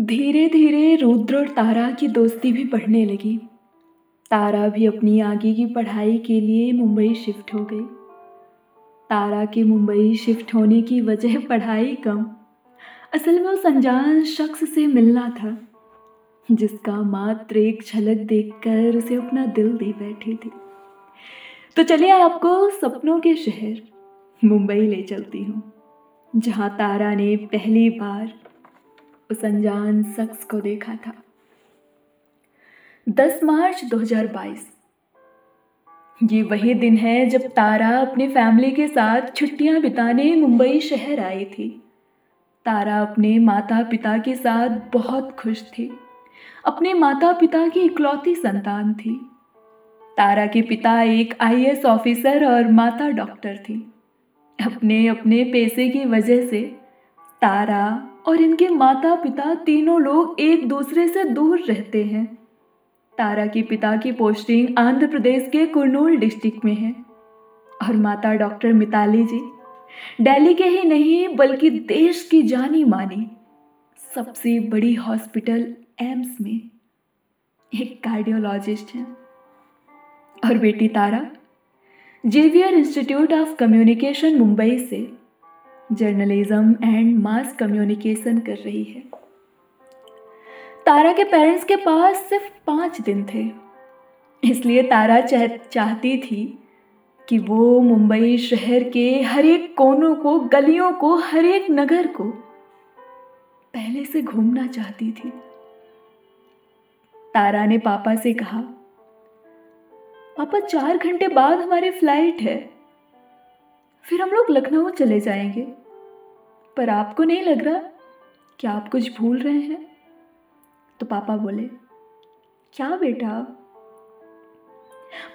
धीरे धीरे रुद्र और तारा की दोस्ती भी बढ़ने लगी। तारा भी अपनी आगे की पढ़ाई के लिए मुंबई शिफ्ट हो गई। तारा के मुंबई शिफ्ट होने की वजह पढ़ाई कम। असल में उस अनजान शख्स से मिलना था, जिसका मात्र एक झलक देखकर उसे अपना दिल दे बैठी थी। तो चलिए आपको सपनों के शहर मुंबई ले चलती हूँ, जहाँ तारा ने पहली बार उस अनजान शख्स को देखा था। 10 मार्च 2022 ये वही दिन है जब तारा अपने फैमिली के साथ छुट्टियाँ बिताने मुंबई शहर आई थी। तारा अपने माता पिता के साथ बहुत खुश थी। अपने माता पिता की इकलौती संतान थी। तारा के पिता एक आईएएस ऑफिसर और माता डॉक्टर थी। अपने अपने पैसे की वजह से तारा और इनके माता पिता तीनों लोग एक दूसरे से दूर रहते हैं। तारा के पिता की पोस्टिंग आंध्र प्रदेश के कुरनूल डिस्ट्रिक्ट में है। और माता डॉक्टर मिताली जी, दिल्ली के ही नहीं, बल्कि देश की जानी मानी सबसे बड़ी हॉस्पिटल एम्स में एक कार्डियोलॉजिस्ट हैं। और बेटी Tara, Xavier institute of communication Mumbai से जर्नलिज्म एंड मास कम्युनिकेशन कर रही है। तारा के पेरेंट्स के पास सिर्फ़ पाँच दिन थे। इसलिए तारा चाह, चाहती थी कि वो मुंबई शहर के हर एक कोनों को, गलियों को, हर एक नगर को पहले से घूमना चाहती थी। तारा ने पापा से कहा, पापा, चार घंटे बाद हमारी फ़्लाइट है। फिर हम लोग लखनऊ चले जाएँगे। पर आपको नहीं लग रहा? कि आप कुछ भूल रहे हैं? तो पापा बोले, क्या बेटा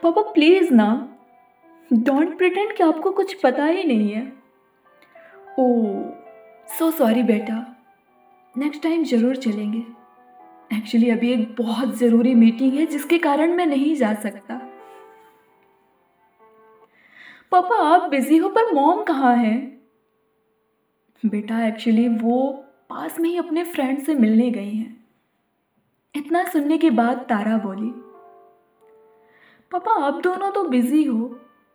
पापा, प्लीज़ ना। डोंट प्रिटेंड कि आपको कुछ पता ही नहीं है. ओ सो सॉरी बेटा। नेक्स्ट टाइम ज़रूर चलेंगे। एक्चुअली अभी एक बहुत ज़रूरी मीटिंग है, जिसके कारण मैं नहीं जा सकता। पापा, आप बिज़ी हो, पर मॉम कहाँ है? बेटा एक्चुअली वो पास में ही अपने फ्रेंड से मिलने गई हैं। इतना सुनने के बाद तारा बोली, पापा, आप दोनों तो बिज़ी हो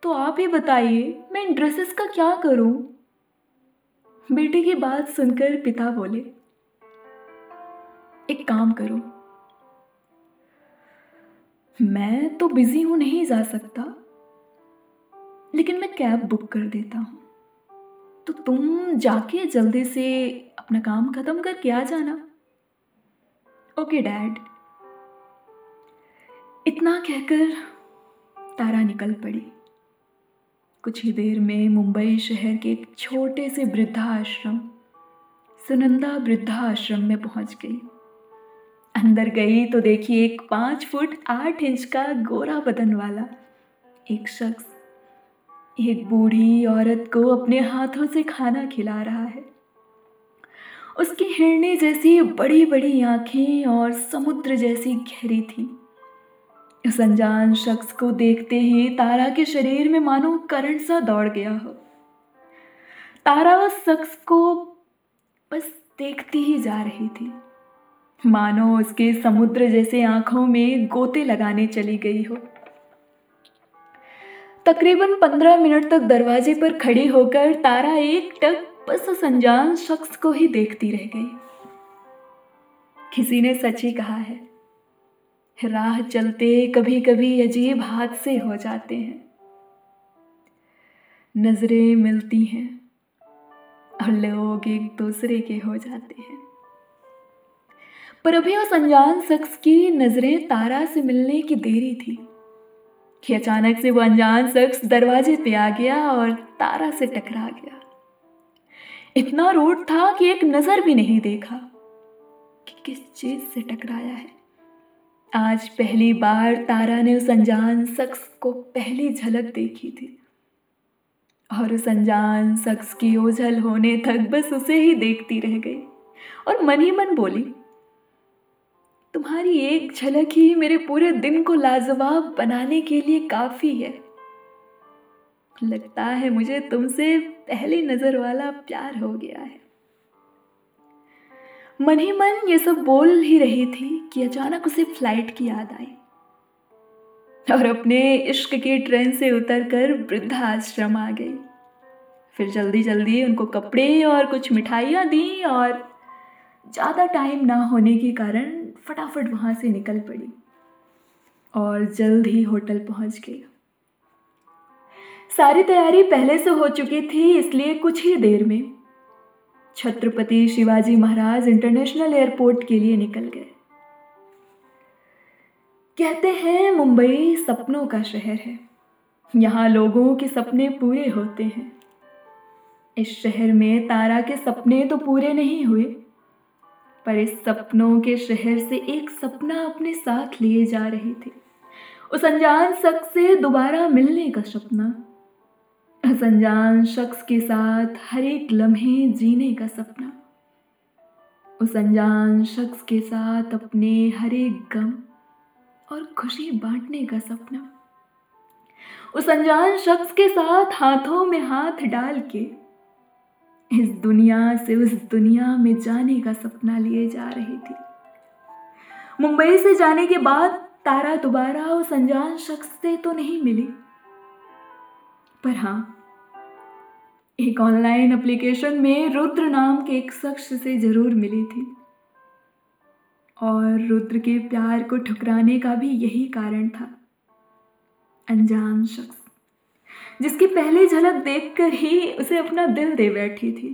तो आप ही बताइए, मैं इन ड्रेसेस का क्या करूँ? बेटे की बात सुनकर पिता बोले, एक काम करो, मैं तो बिज़ी हूँ नहीं जा सकता, लेकिन मैं कैब बुक कर देता हूँ। तो तुम जाके जल्दी से अपना काम खत्म करके आ जाना। ओके डैड इतना कहकर तारा निकल पड़ी। कुछ ही देर में मुंबई शहर के एक छोटे से वृद्धाश्रम, सुनंदा वृद्धाश्रम में पहुँच गई। अंदर गई तो देखी एक पाँच फुट आठ इंच का गोरा बदन वाला एक शख्स एक बूढ़ी औरत को अपने हाथों से खाना खिला रहा है। उसकी हिरणी जैसी बड़ी बड़ी आँखें और समुद्र जैसी गहरी थी। उस अनजान शख्स को देखते ही तारा के शरीर में मानो करंट सा दौड़ गया हो। तारा उस शख्स को बस देखती ही जा रही थी। मानो उसके समुद्र जैसे आँखों में गोते लगाने चली गई हो। तकरीबन पंद्रह मिनट तक दरवाजे पर खड़ी होकर तारा एक टक बस उस अनजान शख्स को ही देखती रह गई। किसी ने सच ही कहा है, राह चलते कभी कभी अजीब हादसे हो जाते हैं। नज़रें मिलती हैं और लोग एक दूसरे के हो जाते हैं। पर अभी उस अनजान शख्स की नज़रें तारा से मिलने की देरी थी। कि अचानक से वो अनजान शख्स दरवाजे पे आ गया और तारा से टकरा गया। इतना रोड था कि एक नज़र भी नहीं देखा कि किस चीज़ से टकराया है। आज पहली बार तारा ने उस अनजान शख्स को पहली झलक देखी थी और उस अनजान शख्स की ओझल होने तक बस उसे ही देखती रह गई और मन ही मन बोली तुम्हारी एक झलक ही मेरे पूरे दिन को लाजवाब बनाने के लिए काफ़ी है। लगता है मुझे तुमसे पहली नज़र वाला प्यार हो गया है। मन ही मन ये सब बोल ही रही थी कि अचानक उसे फ़्लाइट की याद आई और अपने इश्क की ट्रेन से उतरकर वृद्धा आश्रम आ गई। फिर जल्दी जल्दी उनको कपड़े और कुछ मिठाइयाँ दी और ज़्यादा टाइम ना होने के कारण फटाफट वहाँ से निकल पड़ी और जल्द ही होटल पहुँच गई। सारी तैयारी पहले से हो चुकी थी, इसलिए कुछ ही देर में छत्रपति शिवाजी महाराज इंटरनेशनल एयरपोर्ट के लिए निकल गए। कहते हैं, मुंबई सपनों का शहर है। यहाँ लोगों के सपने पूरे होते हैं। इस शहर में तारा के सपने तो पूरे नहीं हुए पर इस सपनों के शहर से एक सपना अपने साथ लिए जा रही थी। उस अनजान शख्स से दोबारा मिलने का सपना, उस अनजान शख्स के साथ हर एक लम्हे जीने का सपना, उस अनजान शख्स के साथ अपने हर एक गम और खुशी बांटने का सपना, उस अनजान शख्स के साथ हाथों में हाथ डाल के इस दुनिया से उस दुनिया में जाने का सपना लिए जा रही थी। मुंबई से जाने के बाद तारा दोबारा उस अनजान शख्स से तो नहीं मिली। पर हाँ एक ऑनलाइन एप्लीकेशन में रुद्र नाम के एक शख्स से ज़रूर मिली थी। और रुद्र के प्यार को ठुकराने का भी यही कारण था। अनजान शख्स। जिसकी पहली झलक देखकर ही उसे अपना दिल दे बैठी थी।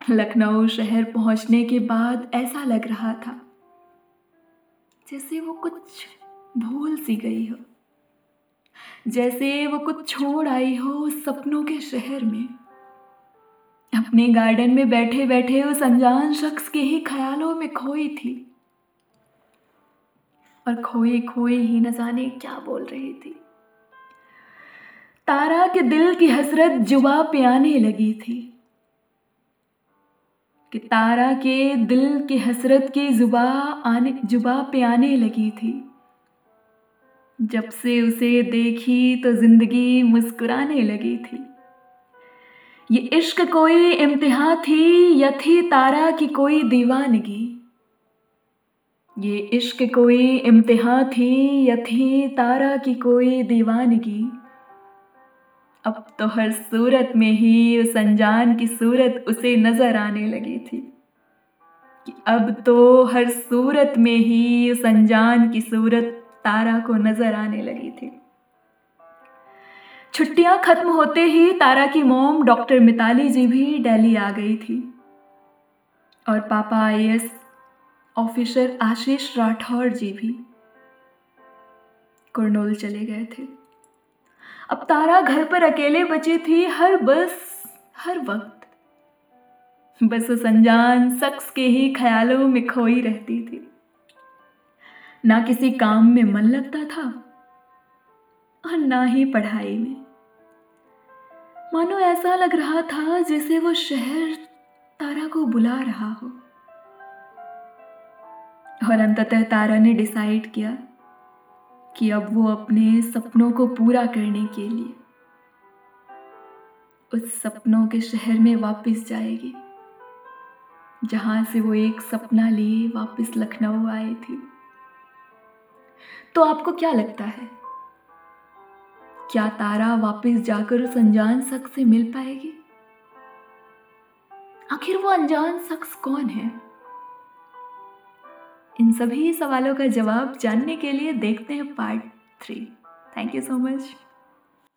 लखनऊ शहर पहुँचने के बाद ऐसा लग रहा था, जैसे वो कुछ भूल सी गई हो, जैसे वो कुछ छोड़ आई हो उस सपनों के शहर में। अपने गार्डन में बैठे बैठे उस अनजान शख्स के ही ख्यालों में खोई थी। और खोए खोए ही न जाने क्या बोल रही थी। तारा के दिल की हसरत जुबा पे आने लगी थी। कि तारा के दिल की हसरत की जुबा आने, जुबा पे आने लगी थी। जब से उसे देखी तो ज़िंदगी मुस्कुराने लगी थी। ये इश्क कोई इम्तिहा थी या थी तारा की कोई दीवानगी? ये इश्क कोई इम्तिहा थी या थी तारा की कोई दीवानगी? अब तो हर सूरत में ही उस अनजान की सूरत उसे नज़र आने लगी थी कि अब तो हर सूरत में ही उस अनजान की सूरत तारा को नज़र आने लगी थी। छुट्टियाँ खत्म होते ही तारा की मोम डॉक्टर मिताली जी भी दिल्ली आ गई थी और पापा आई ऑफिसर आशीष राठौर जी भी कुरनोल चले गए थे। अब तारा घर पर अकेले बची थी हर बस, हर वक्त। बस उस अनजान शख्स के ही ख्यालों में खोई रहती थी। ना किसी काम में मन लगता था और ना ही पढ़ाई में। मानो ऐसा लग रहा था जैसे वो शहर तारा को बुला रहा हो। और अंततः तारा ने डिसाइड किया कि अब वो अपने सपनों को पूरा करने के लिए उस सपनों के शहर में वापस जाएगी, जहाँ से वो एक सपना लिए वापस लखनऊ आई थी। तो आपको क्या लगता है? क्या तारा वापस जाकर उस अनजान शख्स से मिल पाएगी? आखिर वो अनजान शख्स कौन है? सभी सवालों का जवाब जानने के लिए देखते हैं part three thank you so much